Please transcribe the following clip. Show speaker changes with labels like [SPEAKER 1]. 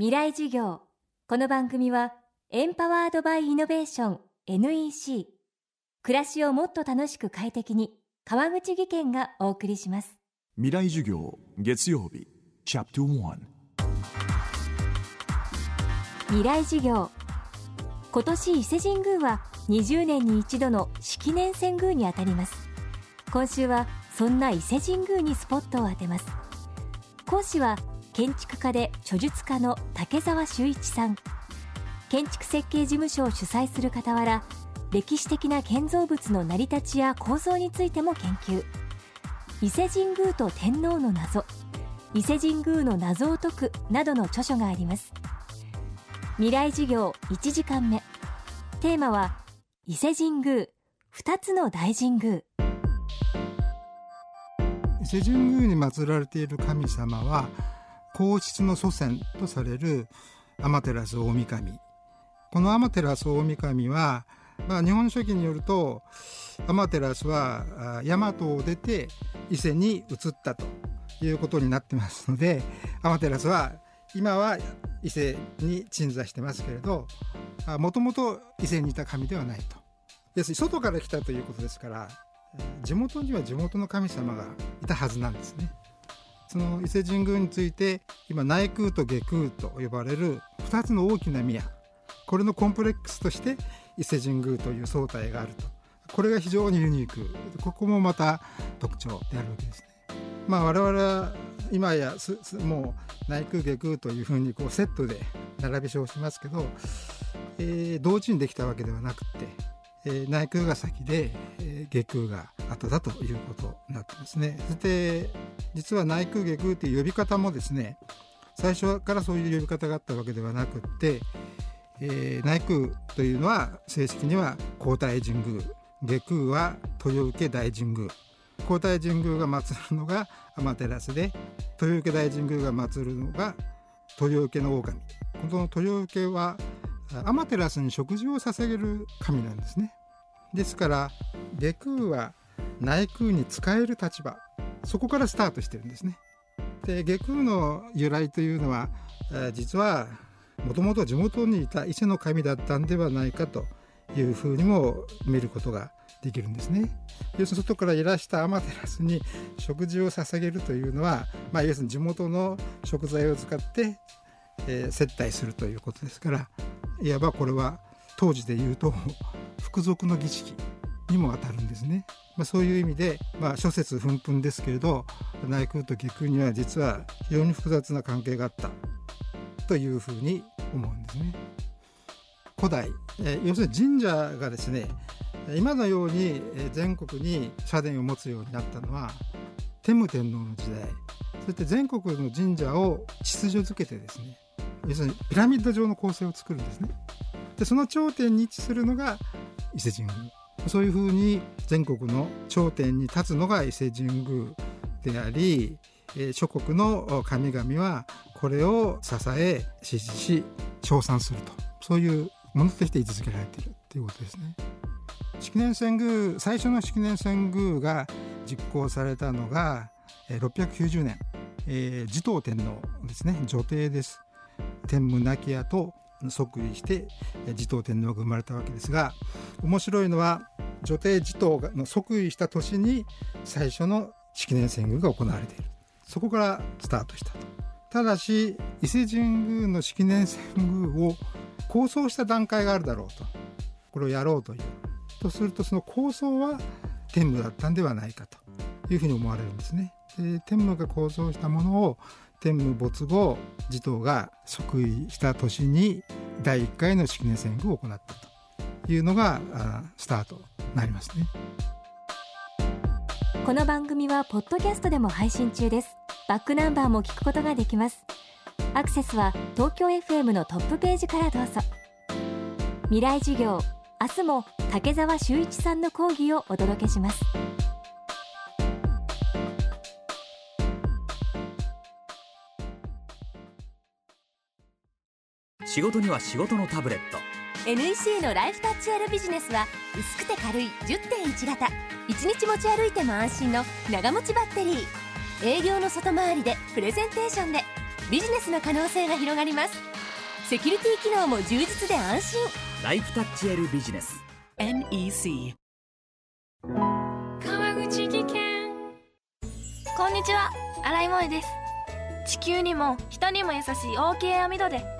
[SPEAKER 1] 未来授業。この番組はエンパワードバイイノベーション NEC 暮らしをもっと楽しく快適に川口義賢がお送りします。
[SPEAKER 2] 未来授業月曜日チャプト1
[SPEAKER 1] 未来授業。今年伊勢神宮は20年に一度の式年遷宮にあたります。今週はそんな伊勢神宮にスポットを当てます。講師は建築家で著述家の竹澤修一さん。建築設計事務所を主催する傍ら歴史的な建造物の成り立ちや構造についても研究。伊勢神宮と天皇の謎伊勢神宮の謎を解くなどの著書があります。未来授業1時間目。テーマは伊勢神宮2つの大神宮。
[SPEAKER 3] 伊勢神宮に祀られている神様は皇室の祖先とされる天照大神この天照大神は、まあ、日本書紀によると天照は大和を出て伊勢に移ったということになってますので天照は今は伊勢に鎮座してますけれどもともと伊勢にいた神ではないと要するに外から来たということですから地元には地元の神様がいたはずなんですね。その伊勢神宮について今内宮と下宮と呼ばれる2つの大きな宮。これのコンプレックスとして伊勢神宮という総体があると。これが非常にユニーク。ここもまた特徴であるわけですね。まあ我々は今やもう内宮下宮というふうにこうセットで並び称しますけど、えー、同時にできたわけではなくて、えー、内宮が先で、えー、下宮が後だということになってますね。そして実は内宮下宮という呼び方もですね最初からそういう呼び方があったわけではなくって、えー、内宮というのは正式には皇太神宮下宮は豊受大神宮。皇太神宮が祀るのが天照で豊受大神宮が祀るのが豊受の狼。この豊受は天照に食事を捧げる神なんですね。ですから下宮は内宮に使える立場。そこからスタートしてるんですね。で下宮の由来というのは実はもともと地元にいた伊勢の神だったんではないかというふうにも見ることができるんですね。要するに外からいらした天照に食事を捧げるというのは、まあ、要するに地元の食材を使って、えー、接待するということですからいわばこれは当時で言うと服属の儀式。にも当たるんですね。まあ、そういう意味で、まあ、諸説紛紛ですけれど内宮と下宮には実は非常に複雑な関係があったというふうに思うんですね。古代、え、要するに神社がですね今のように全国に社殿を持つようになったのは天武天皇の時代そして全国の神社を秩序づけてですね要するにピラミッド状の構成を作るんですねでその頂点に位置するのが伊勢神宮そういうふうに全国の頂点に立つのが伊勢神宮であり諸国の神々はこれを支え支持し称賛すると。そういうものとして位置づけられているということですね。式年遷宮最初の式年遷宮が実行されたのが690年、え、持統天皇ですね。女帝です。天武亡き後即位して持統天皇が生まれたわけですが面白いのは女帝持統の即位した年に最初の式年遷宮が行われている。そこからスタートしたと。ただし伊勢神宮の式年遷宮を構想した段階があるだろうと。これをやろうという。とするとその構想は天武だったんではないかというふうに思われるんですね。で天武が構想したものを天武没後持統が即位した年に第1回の式年遷宮を行ったというのがスタートになりますね。
[SPEAKER 1] この番組はポッドキャストでも配信中です。バックナンバーも聞くことができます。アクセスは東京 FM のトップページからどうぞ。未来授業明日も竹澤修一さんの講義をお届けします
[SPEAKER 4] 仕事には仕事のタブレット。
[SPEAKER 1] NEC のライフタッチ R ビジネスは薄くて軽い10.1型。1日持ち歩いても安心の長持ちバッテリー。営業の外回りでプレゼンテーションで。
[SPEAKER 5] ビジネスの可能性が広がります。セキュリティ機能も充実で安心。
[SPEAKER 4] ライフタッチ L ビジネス。
[SPEAKER 6] NEC
[SPEAKER 7] 川口技研。こんにちは。新井萌です。地球にも人にも優しい OK 網戸で